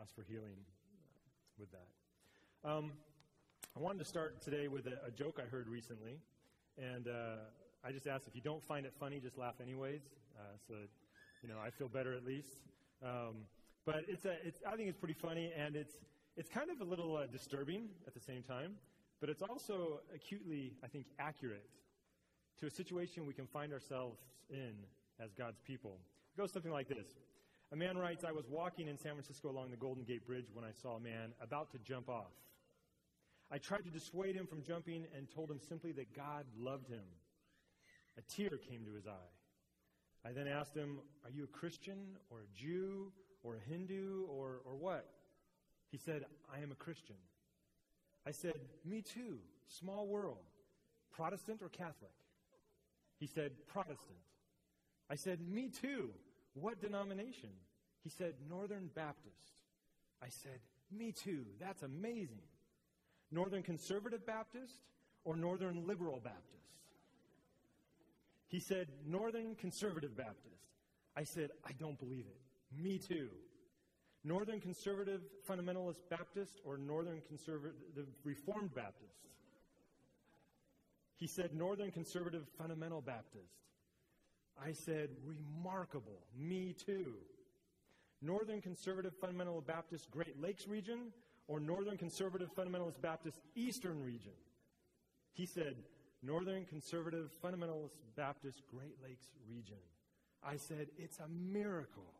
ask for healing with that. Um, I wanted to start today with a, a joke I heard recently, and uh, I just asked if you don't find it funny, just laugh anyways. Uh, so, you know, I feel better at least. Um, but it's a, it's, I think it's pretty funny, and it's, it's kind of a little uh, disturbing at the same time, but it's also acutely, I think, accurate to a situation we can find ourselves in as God's people. It goes something like this. A man writes, I was walking in San Francisco along the Golden Gate Bridge when I saw a man about to jump off. I tried to dissuade him from jumping and told him simply that God loved him. A tear came to his eye. I then asked him, Are you a Christian or a Jew or a Hindu or, or what? He said, I am a Christian. I said, Me too. Small world. Protestant or Catholic? He said, Protestant. I said, Me too. What denomination? He said, Northern Baptist. I said, Me too. That's amazing. Northern Conservative Baptist or Northern Liberal Baptist? He said, Northern Conservative Baptist. I said, I don't believe it. Me too. Northern Conservative Fundamentalist Baptist or Northern Conservative Reformed Baptist? He said, Northern Conservative Fundamental Baptist. I said, Remarkable. Me too. Northern Conservative Fundamental Baptist Great Lakes region or Northern Conservative Fundamentalist Baptist Eastern region? He said, Northern Conservative Fundamentalist Baptist Great Lakes region. I said, It's a miracle.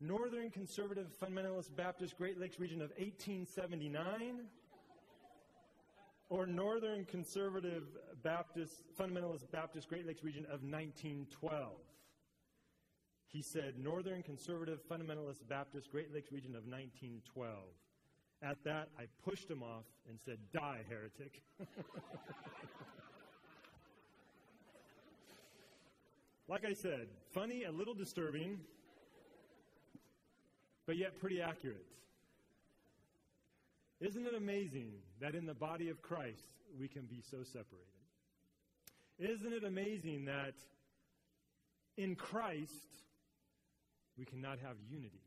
Northern Conservative Fundamentalist Baptist Great Lakes region of 1879 or Northern Conservative Baptist Fundamentalist Baptist Great Lakes region of 1912. He said Northern Conservative Fundamentalist Baptist Great Lakes region of 1912. At that, I pushed him off and said, Die, heretic. like I said, funny, a little disturbing, but yet pretty accurate. Isn't it amazing that in the body of Christ we can be so separated? Isn't it amazing that in Christ we cannot have unity?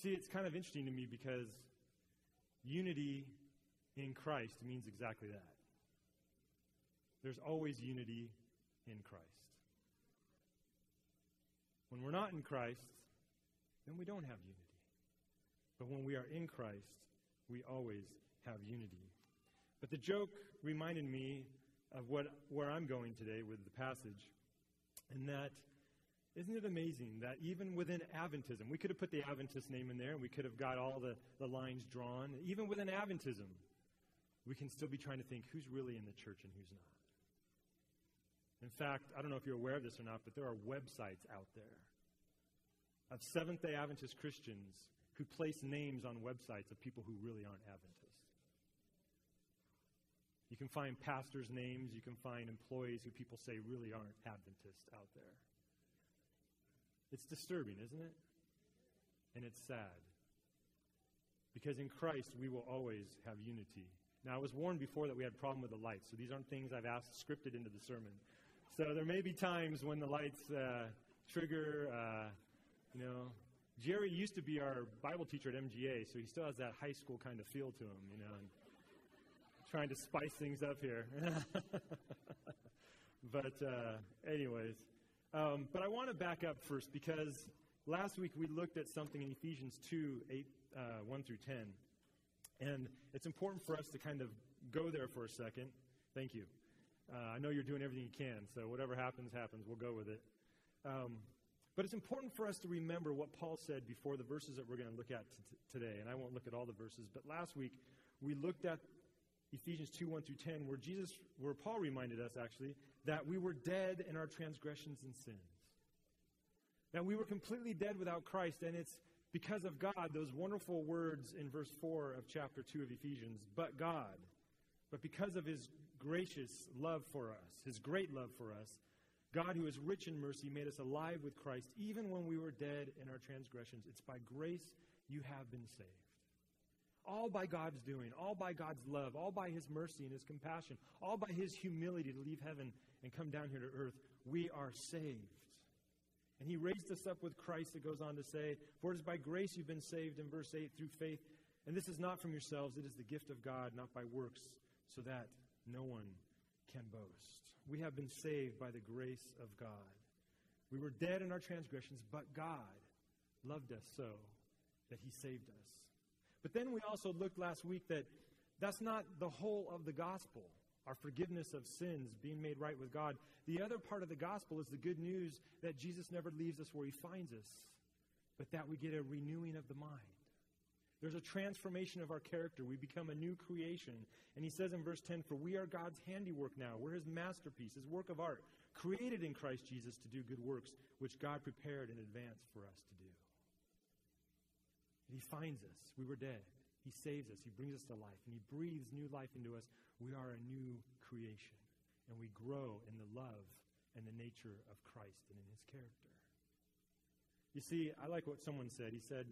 See, it's kind of interesting to me because unity in Christ means exactly that. There's always unity in Christ. When we're not in Christ, then we don't have unity. But when we are in Christ, we always have unity. But the joke reminded me of what, where I'm going today with the passage, and that isn't it amazing that even within Adventism, we could have put the Adventist name in there and we could have got all the, the lines drawn. Even within Adventism, we can still be trying to think who's really in the church and who's not. In fact, I don't know if you're aware of this or not, but there are websites out there of Seventh day Adventist Christians who place names on websites of people who really aren't Adventists. You can find pastors' names, you can find employees who people say really aren't Adventist out there. It's disturbing, isn't it? And it's sad. Because in Christ, we will always have unity. Now, I was warned before that we had a problem with the lights, so these aren't things I've asked scripted into the sermon. So there may be times when the lights uh, trigger, uh, you know. Jerry used to be our Bible teacher at MGA, so he still has that high school kind of feel to him, you know, trying to spice things up here. but, uh, anyways, um, but I want to back up first because last week we looked at something in Ephesians 2 8, uh, 1 through 10. And it's important for us to kind of go there for a second. Thank you. Uh, I know you're doing everything you can, so whatever happens, happens. We'll go with it. Um, but it's important for us to remember what Paul said before the verses that we're going to look at t- today. And I won't look at all the verses, but last week we looked at Ephesians 2 1 through 10, where Jesus, where Paul reminded us actually that we were dead in our transgressions and sins. That we were completely dead without Christ, and it's because of God, those wonderful words in verse 4 of chapter 2 of Ephesians, but God, but because of his gracious love for us, his great love for us, God, who is rich in mercy, made us alive with Christ even when we were dead in our transgressions. It's by grace you have been saved all by God's doing, all by God's love, all by His mercy and His compassion, all by His humility to leave heaven and come down here to earth, we are saved. And he raised us up with Christ, it goes on to say, For it is by grace you've been saved, in verse 8, through faith. And this is not from yourselves, it is the gift of God, not by works, so that no one can boast. We have been saved by the grace of God. We were dead in our transgressions, but God loved us so that he saved us. But then we also looked last week that that's not the whole of the gospel our forgiveness of sins, being made right with God. The other part of the gospel is the good news that Jesus never leaves us where he finds us, but that we get a renewing of the mind. There's a transformation of our character. We become a new creation. And he says in verse 10 For we are God's handiwork now. We're his masterpiece, his work of art, created in Christ Jesus to do good works, which God prepared in advance for us to do. And he finds us. We were dead. He saves us. He brings us to life. And he breathes new life into us. We are a new creation. And we grow in the love and the nature of Christ and in his character. You see, I like what someone said. He said,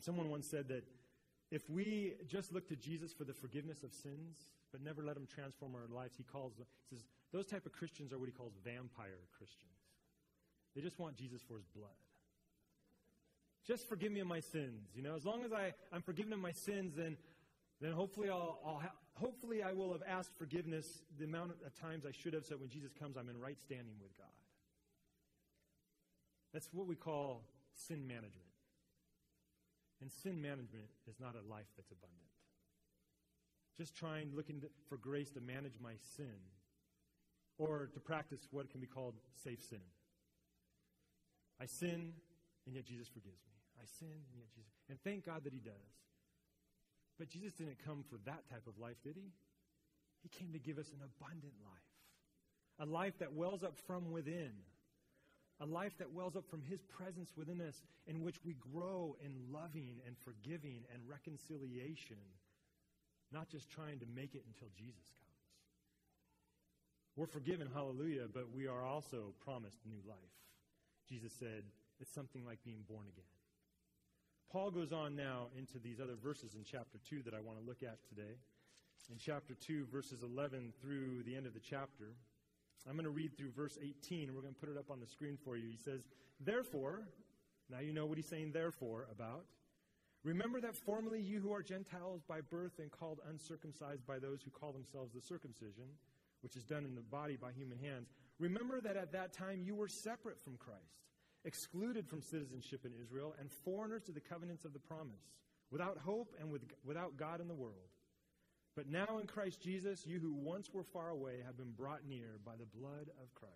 Someone once said that if we just look to Jesus for the forgiveness of sins, but never let him transform our lives, he calls them, he says, those type of Christians are what he calls vampire Christians. They just want Jesus for his blood. Just forgive me of my sins. You know, as long as I, I'm forgiven of my sins, then, then hopefully I'll, I'll ha- hopefully I will have asked forgiveness the amount of times I should have, so when Jesus comes, I'm in right standing with God. That's what we call sin management. And sin management is not a life that's abundant. Just trying, looking for grace to manage my sin or to practice what can be called safe sin. I sin, and yet Jesus forgives me. I sin, and yet Jesus. And thank God that He does. But Jesus didn't come for that type of life, did He? He came to give us an abundant life, a life that wells up from within a life that wells up from His presence within us, in which we grow in loving and forgiving and reconciliation, not just trying to make it until Jesus comes. We're forgiven, hallelujah, but we are also promised new life. Jesus said it's something like being born again. Paul goes on now into these other verses in chapter 2 that I want to look at today. In chapter 2, verses 11 through the end of the chapter. I'm going to read through verse 18, and we're going to put it up on the screen for you. He says, Therefore, now you know what he's saying, therefore, about. Remember that formerly you who are Gentiles by birth and called uncircumcised by those who call themselves the circumcision, which is done in the body by human hands. Remember that at that time you were separate from Christ, excluded from citizenship in Israel, and foreigners to the covenants of the promise, without hope and with, without God in the world. But now in Christ Jesus, you who once were far away have been brought near by the blood of Christ.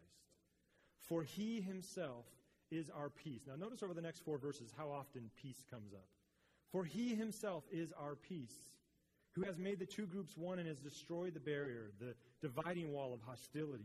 For he himself is our peace. Now, notice over the next four verses how often peace comes up. For he himself is our peace, who has made the two groups one and has destroyed the barrier, the dividing wall of hostility.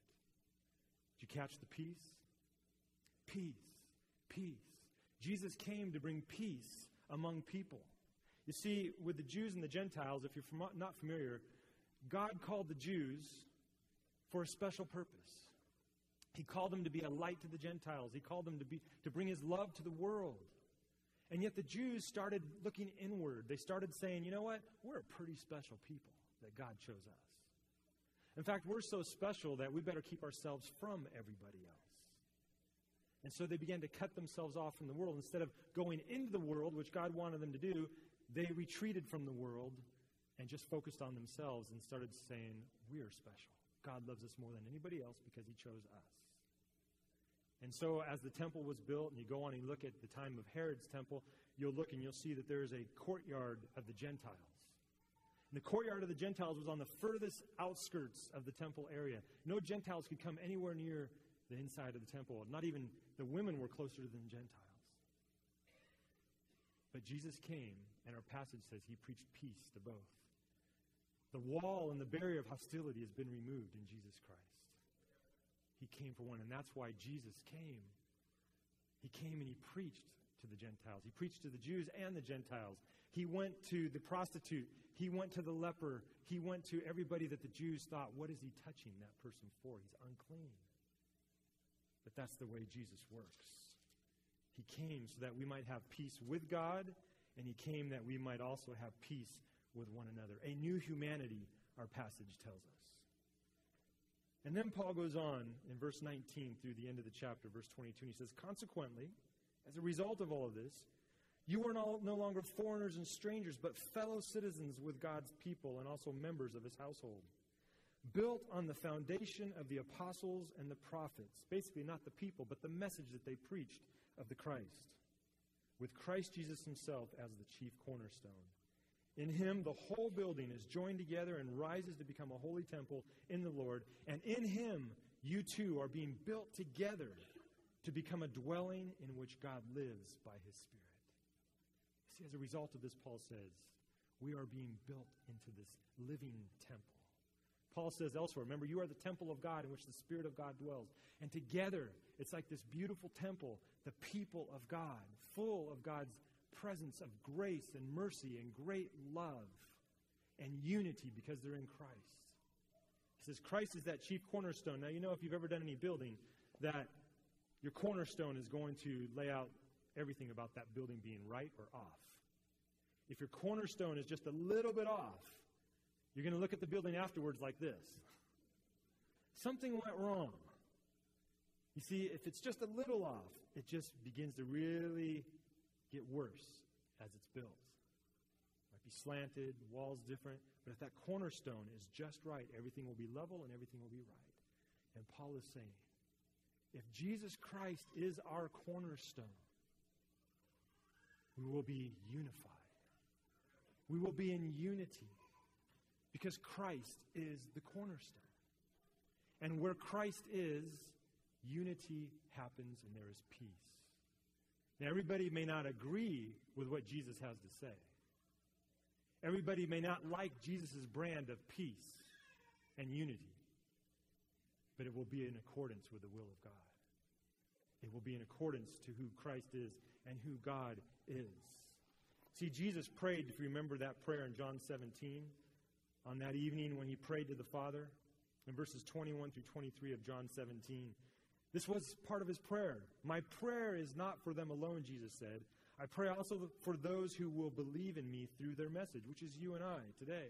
Did you catch the peace? Peace. Peace. Jesus came to bring peace among people. You see, with the Jews and the Gentiles, if you're not familiar, God called the Jews for a special purpose. He called them to be a light to the Gentiles. He called them to, be, to bring his love to the world. And yet the Jews started looking inward. They started saying, you know what? We're a pretty special people that God chose us. In fact, we're so special that we better keep ourselves from everybody else. And so they began to cut themselves off from the world. Instead of going into the world, which God wanted them to do, they retreated from the world and just focused on themselves and started saying, We are special. God loves us more than anybody else because he chose us. And so, as the temple was built, and you go on and you look at the time of Herod's temple, you'll look and you'll see that there is a courtyard of the Gentiles. And the courtyard of the Gentiles was on the furthest outskirts of the temple area. No Gentiles could come anywhere near the inside of the temple. Not even the women were closer than Gentiles. But Jesus came, and our passage says he preached peace to both. The wall and the barrier of hostility has been removed in Jesus Christ. He came for one, and that's why Jesus came He came and he preached to the Gentiles. He preached to the Jews and the Gentiles. He went to the prostitute. He went to the leper. He went to everybody that the Jews thought, what is he touching that person for? He's unclean. But that's the way Jesus works. He came so that we might have peace with God, and he came that we might also have peace with one another. A new humanity, our passage tells us. And then Paul goes on in verse 19 through the end of the chapter, verse 22, and he says, Consequently, as a result of all of this, you are no, longer foreigners and strangers, but fellow citizens with God's people and also members of his household. Built on the foundation of the apostles and the prophets. Basically, not the people, but the message that they preached of the Christ. With Christ Jesus himself as the chief cornerstone. In him, the whole building is joined together and rises to become a holy temple in the Lord. And in him, you too are being built together to become a dwelling in which God lives by his Spirit. See, as a result of this, Paul says, we are being built into this living temple. Paul says elsewhere, remember, you are the temple of God in which the Spirit of God dwells. And together, it's like this beautiful temple, the people of God, full of God's presence of grace and mercy and great love and unity because they're in Christ. He says, Christ is that chief cornerstone. Now, you know, if you've ever done any building, that your cornerstone is going to lay out everything about that building being right or off. If your cornerstone is just a little bit off, you're going to look at the building afterwards like this. Something went wrong. You see, if it's just a little off, it just begins to really get worse as it's built. It might be slanted, walls different, but if that cornerstone is just right, everything will be level and everything will be right. And Paul is saying, if Jesus Christ is our cornerstone, we will be unified. We will be in unity because Christ is the cornerstone. And where Christ is, unity happens and there is peace. Now, everybody may not agree with what Jesus has to say. Everybody may not like Jesus' brand of peace and unity, but it will be in accordance with the will of God. It will be in accordance to who Christ is and who God is. See, Jesus prayed, if you remember that prayer in John 17, on that evening when he prayed to the Father, in verses 21 through 23 of John 17. This was part of his prayer. My prayer is not for them alone, Jesus said. I pray also for those who will believe in me through their message, which is you and I today.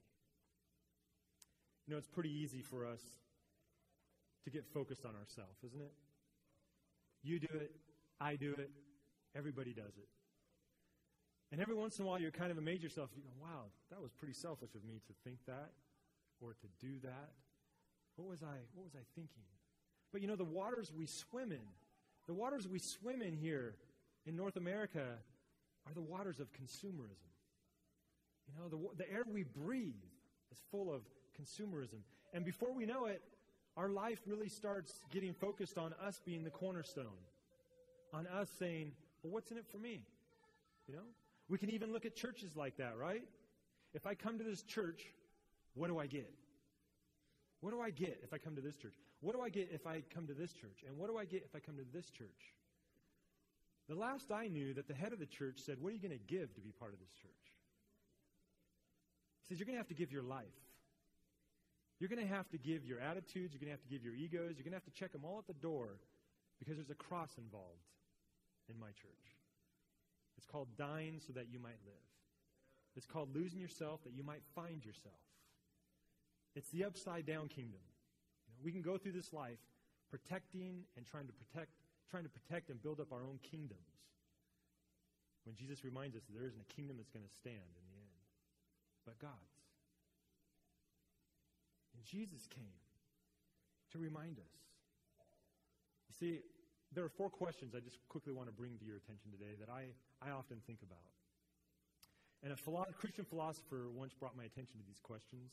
You know, it's pretty easy for us to get focused on ourselves, isn't it? You do it, I do it, everybody does it. And every once in a while, you're kind of amazed yourself. You go, wow, that was pretty selfish of me to think that or to do that. What was I, what was I thinking? But you know, the waters we swim in, the waters we swim in here in North America are the waters of consumerism. You know, the, the air we breathe is full of consumerism. And before we know it, our life really starts getting focused on us being the cornerstone, on us saying, well, what's in it for me? You know? We can even look at churches like that, right? If I come to this church, what do I get? What do I get if I come to this church? What do I get if I come to this church? And what do I get if I come to this church? The last I knew that the head of the church said, What are you going to give to be part of this church? He says, You're going to have to give your life. You're going to have to give your attitudes. You're going to have to give your egos. You're going to have to check them all at the door because there's a cross involved in my church. It's called dying so that you might live. It's called losing yourself that you might find yourself. It's the upside down kingdom. You know, we can go through this life protecting and trying to protect, trying to protect and build up our own kingdoms. When Jesus reminds us that there isn't a kingdom that's going to stand in the end, but God's. And Jesus came to remind us. You see, there are four questions I just quickly want to bring to your attention today that I, I often think about. And a philo- Christian philosopher once brought my attention to these questions.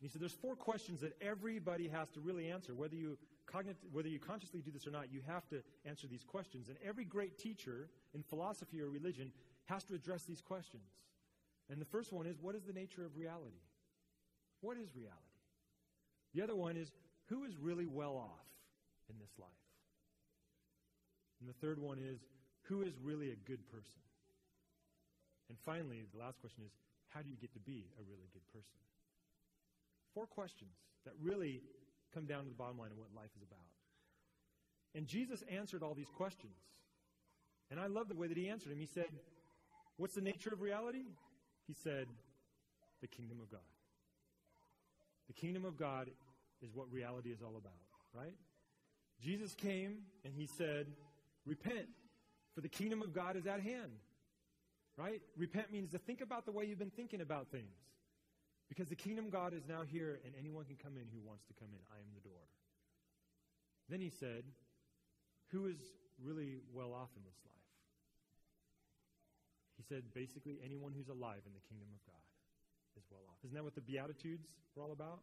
He said there's four questions that everybody has to really answer. Whether you, cognit- whether you consciously do this or not, you have to answer these questions. And every great teacher in philosophy or religion has to address these questions. And the first one is what is the nature of reality? What is reality? The other one is who is really well off in this life? And the third one is who is really a good person? And finally, the last question is how do you get to be a really good person? Four questions that really come down to the bottom line of what life is about. And Jesus answered all these questions. And I love the way that he answered them. He said, What's the nature of reality? He said, The kingdom of God. The kingdom of God is what reality is all about, right? Jesus came and he said, Repent, for the kingdom of God is at hand. Right? Repent means to think about the way you've been thinking about things. Because the kingdom of God is now here, and anyone can come in who wants to come in. I am the door. Then he said, Who is really well off in this life? He said, basically, anyone who's alive in the kingdom of God is well off. Isn't that what the Beatitudes were all about?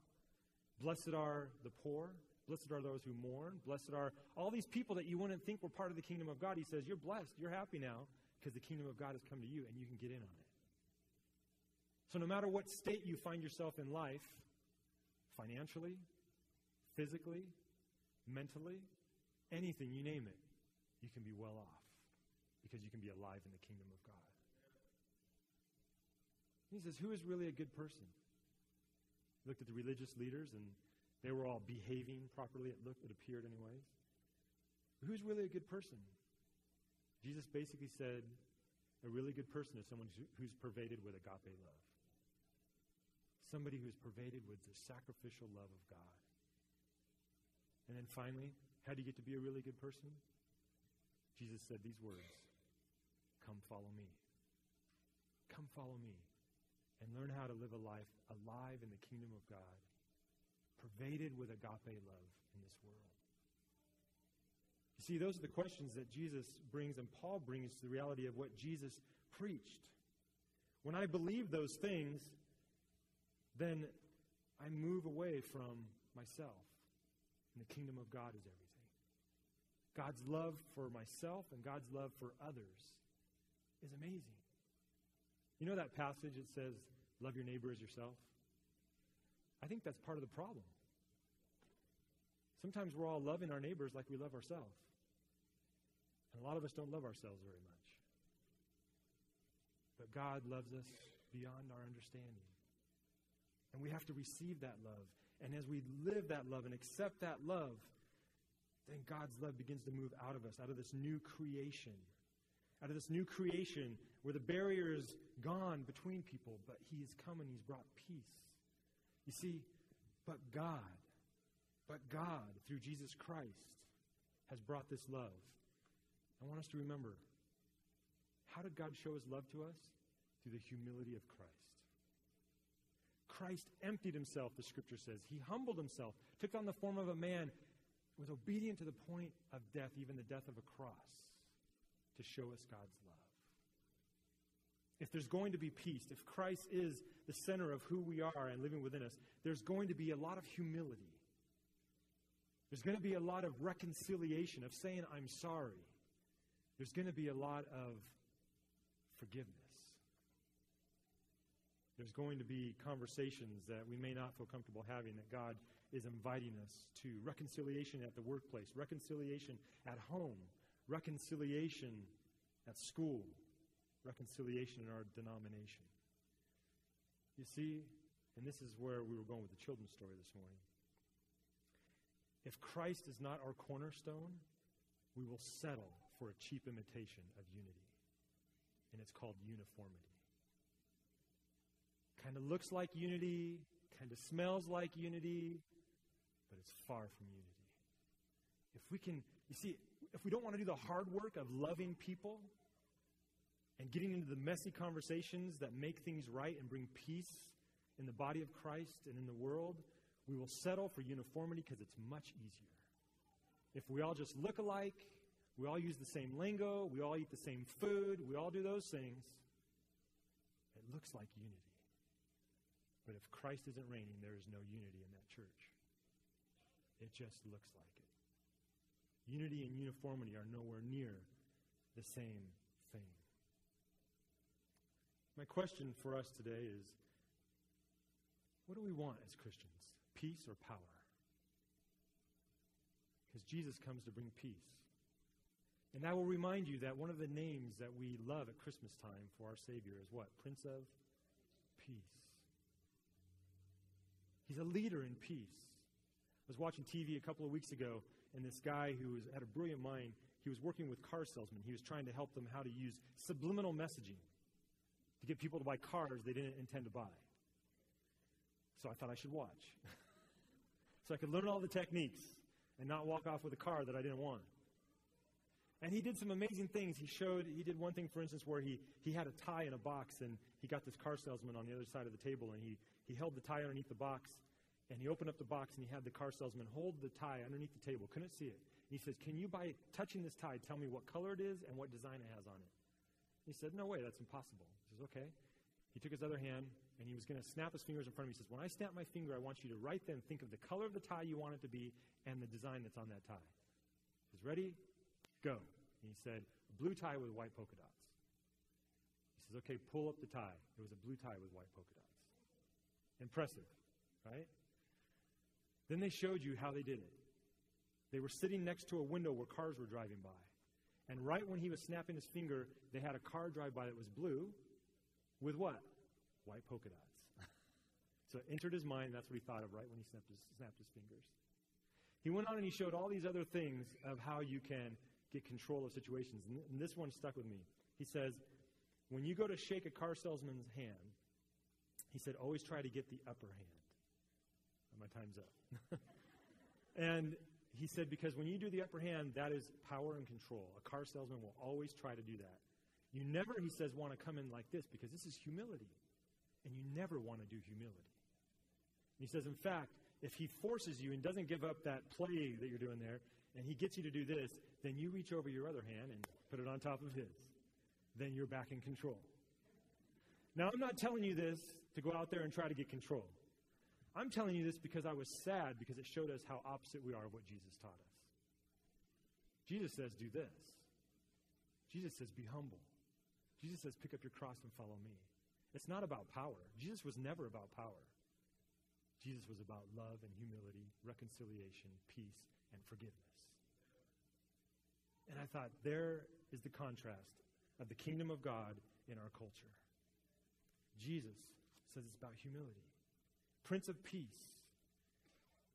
Blessed are the poor. Blessed are those who mourn. Blessed are all these people that you wouldn't think were part of the kingdom of God. He says, You're blessed. You're happy now because the kingdom of God has come to you and you can get in on it. So, no matter what state you find yourself in life, financially, physically, mentally, anything, you name it, you can be well off because you can be alive in the kingdom of God. He says, Who is really a good person? Looked at the religious leaders and they were all behaving properly, it looked, it appeared, anyways. Who's really a good person? Jesus basically said, a really good person is someone who's pervaded with agape love somebody who's pervaded with the sacrificial love of God. And then finally, how do you get to be a really good person? Jesus said these words Come follow me. Come follow me and learn how to live a life alive in the kingdom of God, pervaded with agape love in this world. You see, those are the questions that Jesus brings and Paul brings to the reality of what Jesus preached. When I believe those things, then I move away from myself. And the kingdom of God is everything. God's love for myself and God's love for others is amazing. You know that passage that says, Love your neighbor as yourself? I think that's part of the problem. Sometimes we're all loving our neighbors like we love ourselves. And a lot of us don't love ourselves very much. But God loves us beyond our understanding. And we have to receive that love. And as we live that love and accept that love, then God's love begins to move out of us, out of this new creation. Out of this new creation where the barrier is gone between people, but He has come and He's brought peace. You see, but God, but God, through Jesus Christ, has brought this love. I want us to remember how did God show His love to us? Through the humility of Christ. Christ emptied himself, the scripture says. He humbled himself, took on the form of a man, was obedient to the point of death, even the death of a cross, to show us God's love. If there's going to be peace, if Christ is the center of who we are and living within us, there's going to be a lot of humility. There's going to be a lot of reconciliation, of saying, I'm sorry. There's going to be a lot of forgiveness. There's going to be conversations that we may not feel comfortable having that God is inviting us to. Reconciliation at the workplace, reconciliation at home, reconciliation at school, reconciliation in our denomination. You see, and this is where we were going with the children's story this morning. If Christ is not our cornerstone, we will settle for a cheap imitation of unity. And it's called uniformity kind of looks like unity, kind of smells like unity, but it's far from unity. If we can, you see, if we don't want to do the hard work of loving people and getting into the messy conversations that make things right and bring peace in the body of Christ and in the world, we will settle for uniformity because it's much easier. If we all just look alike, We all use the same lingo. We all eat the same food. We all do those things. It looks like unity. But if Christ isn't reigning, there is no unity in that church. It just looks like it. Unity and uniformity are nowhere near the same. My question for us today is what do we want as Christians? Peace or power? Because Jesus comes to bring peace. And I will remind you that one of the names that we love at Christmas time for our Savior is what? Prince of Peace. He's a leader in peace. I was watching TV a couple of weeks ago, and this guy who was, had a brilliant mind, he was working with car salesmen. He was trying to help them how to use subliminal messaging to get people to buy cars they didn't intend to buy. So I thought I should watch. so I could learn all the techniques and not walk off with a car that I didn't want. And he did some amazing things. He showed, he did one thing, for instance, where he, he had a tie in a box, and he got this car salesman on the other side of the table, and he, he held the tie underneath the box, and he opened up the box, and he had the car salesman hold the tie underneath the table. Couldn't see it. And he says, Can you, by touching this tie, tell me what color it is and what design it has on it? He said, No way, that's impossible. Says, Okay. He took his other hand, and he was going to snap his fingers in front of me. He says, When I snap my finger, I want you to right then think of the color of the tie you want it to be and the design that's on that tie. He says, Ready? Go. And he said, blue tie with white polka dots. He says, okay, pull up the tie. It was a blue tie with white polka dots. Impressive, right? Then they showed you how they did it. They were sitting next to a window where cars were driving by. And right when he was snapping his finger, they had a car drive by that was blue with what? White polka dots. so it entered his mind. That's what he thought of right when he snapped his, snapped his fingers. He went on and he showed all these other things of how you can get control of situations. And this one stuck with me. He says, when you go to shake a car salesman's hand, he said, always try to get the upper hand. Oh, my time's up. and he said, because when you do the upper hand, that is power and control. A car salesman will always try to do that. You never, he says, want to come in like this because this is humility. And you never want to do humility. And he says, in fact, if he forces you and doesn't give up that play that you're doing there, and he gets you to do this, then you reach over your other hand and put it on top of his. Then you're back in control. Now, I'm not telling you this to go out there and try to get control. I'm telling you this because I was sad because it showed us how opposite we are of what Jesus taught us. Jesus says, do this. Jesus says, be humble. Jesus says, pick up your cross and follow me. It's not about power. Jesus was never about power. Jesus was about love and humility, reconciliation, peace, and forgiveness. And I thought, there is the contrast of the kingdom of God in our culture. Jesus says it's about humility. Prince of Peace.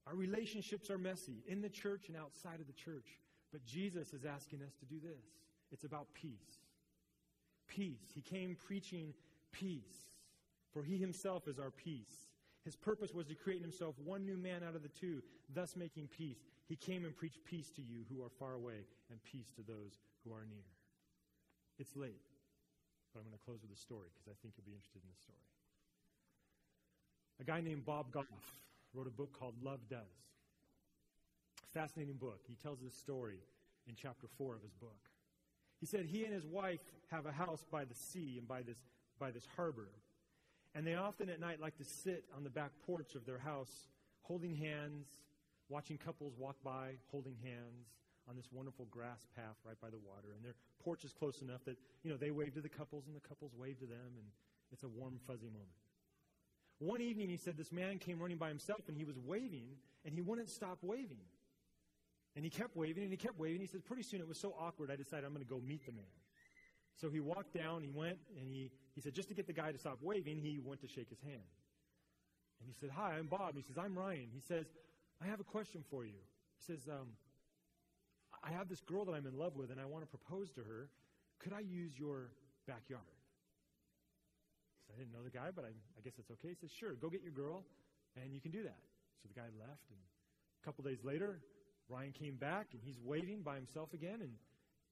Our relationships are messy in the church and outside of the church. But Jesus is asking us to do this. It's about peace. Peace. He came preaching peace, for he himself is our peace. His purpose was to create in himself one new man out of the two, thus making peace. He came and preached peace to you who are far away and peace to those who are near. It's late, but I'm going to close with a story because I think you'll be interested in this story. A guy named Bob Goff wrote a book called Love Does. Fascinating book. He tells this story in chapter 4 of his book. He said he and his wife have a house by the sea and by this, by this harbor. And they often at night like to sit on the back porch of their house holding hands, watching couples walk by holding hands on this wonderful grass path right by the water. And their porch is close enough that, you know, they wave to the couples and the couples wave to them, and it's a warm, fuzzy moment. One evening, he said this man came running by himself and he was waving, and he wouldn't stop waving. And he kept waving and he kept waving. He said, Pretty soon it was so awkward, I decided I'm going to go meet the man. So he walked down, he went, and he, he said, just to get the guy to stop waving, he went to shake his hand. And he said, Hi, I'm Bob. He says, I'm Ryan. He says, I have a question for you. He says, um, I have this girl that I'm in love with, and I want to propose to her. Could I use your backyard? I didn't know the guy, but I, I guess it's okay. He says, Sure, go get your girl, and you can do that. So the guy left, and a couple days later, Ryan came back, and he's waiting by himself again, and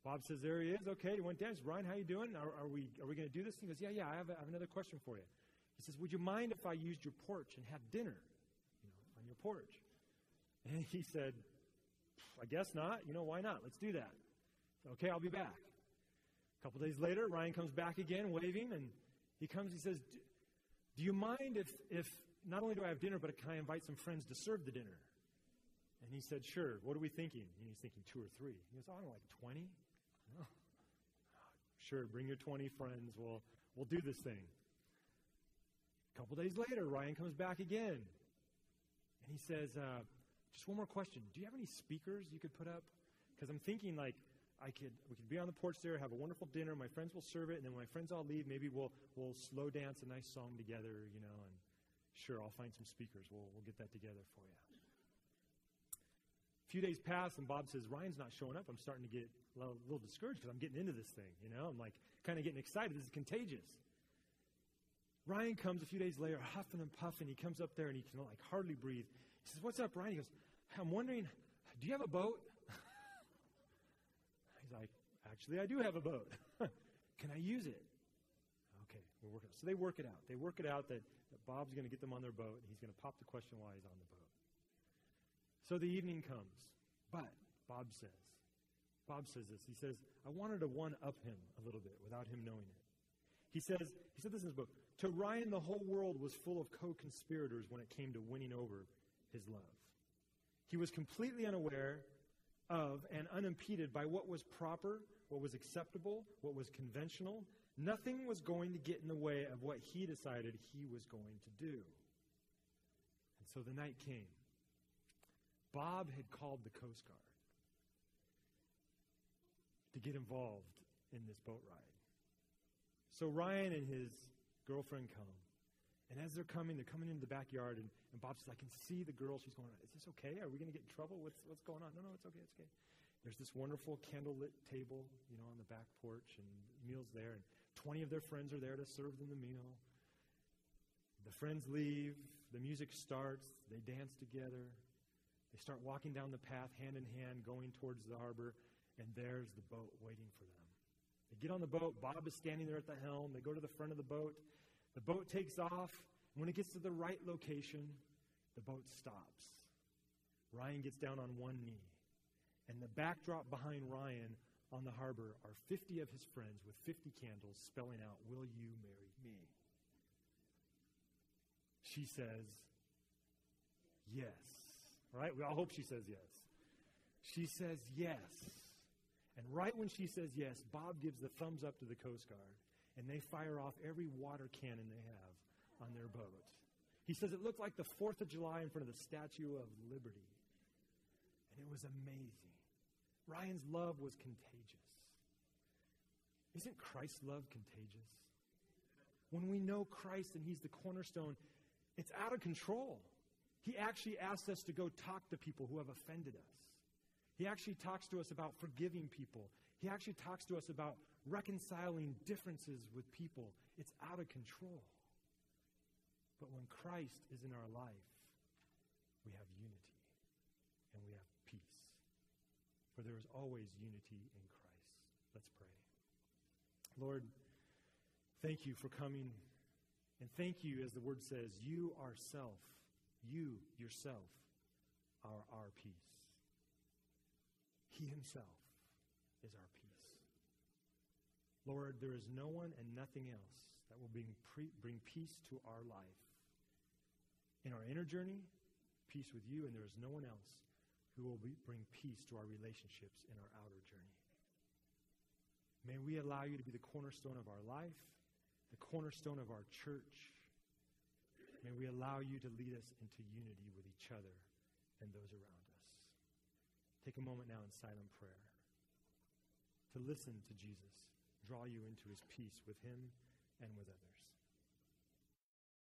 Bob says, There he is. Okay, he went down. Says, Ryan, how you doing? Are, are we, are we going to do this? He goes, Yeah, yeah, I have, a, I have another question for you. He says, Would you mind if I used your porch and had dinner you know, on your porch? And he said, I guess not. You know, why not? Let's do that. Okay, I'll be back. A couple days later, Ryan comes back again, waving, and he comes, he says, Do you mind if, if not only do I have dinner, but can I invite some friends to serve the dinner? And he said, Sure. What are we thinking? And he's thinking two or three. He goes, Oh, I don't like 20. Oh. Sure, bring your 20 friends. We'll, we'll do this thing. A couple days later, Ryan comes back again. And he says, uh, Just one more question. Do you have any speakers you could put up? Because I'm thinking, like, I could we could be on the porch there, have a wonderful dinner. My friends will serve it, and then when my friends all leave, maybe we'll we'll slow dance a nice song together, you know. And sure, I'll find some speakers. We'll we'll get that together for you. A few days pass, and Bob says Ryan's not showing up. I'm starting to get a little, a little discouraged because I'm getting into this thing. You know, I'm like kind of getting excited. This is contagious. Ryan comes a few days later, huffing and puffing. He comes up there and he can like hardly breathe. He says, "What's up, Ryan?" He goes, "I'm wondering, do you have a boat?" He's like, actually, I do have a boat. Can I use it? Okay, we're working. Out. So they work it out. They work it out that, that Bob's going to get them on their boat. And he's going to pop the question while he's on the boat. So the evening comes, but Bob says, Bob says this. He says, I wanted to one up him a little bit without him knowing it. He says, he said this in his book. To Ryan, the whole world was full of co-conspirators when it came to winning over his love. He was completely unaware of and unimpeded by what was proper, what was acceptable, what was conventional. Nothing was going to get in the way of what he decided he was going to do. And so the night came. Bob had called the Coast Guard to get involved in this boat ride. So Ryan and his girlfriend come. And as they're coming, they're coming into the backyard, and, and Bob says, I can see the girl. She's going, Is this okay? Are we going to get in trouble? What's, what's going on? No, no, it's okay, it's okay. There's this wonderful candlelit table, you know, on the back porch, and meals there, and 20 of their friends are there to serve them the meal. The friends leave, the music starts, they dance together. They start walking down the path hand in hand, going towards the harbor, and there's the boat waiting for them. They get on the boat. Bob is standing there at the helm. They go to the front of the boat. The boat takes off. When it gets to the right location, the boat stops. Ryan gets down on one knee. And the backdrop behind Ryan on the harbor are 50 of his friends with 50 candles spelling out, Will you marry me? She says, Yes. Right? We all hope she says yes. She says yes. And right when she says yes, Bob gives the thumbs up to the Coast Guard and they fire off every water cannon they have on their boat. He says it looked like the 4th of July in front of the Statue of Liberty. And it was amazing. Ryan's love was contagious. Isn't Christ's love contagious? When we know Christ and He's the cornerstone, it's out of control. He actually asks us to go talk to people who have offended us. He actually talks to us about forgiving people. He actually talks to us about reconciling differences with people. It's out of control. But when Christ is in our life, we have unity and we have peace. For there is always unity in Christ. Let's pray. Lord, thank you for coming. And thank you, as the word says, you are self, you yourself are our peace. He himself is our peace. Lord, there is no one and nothing else that will bring, pre- bring peace to our life. In our inner journey, peace with you, and there is no one else who will be, bring peace to our relationships in our outer journey. May we allow you to be the cornerstone of our life, the cornerstone of our church. May we allow you to lead us into unity with each other and those around us. Take a moment now in silent prayer to listen to Jesus draw you into his peace with him and with others.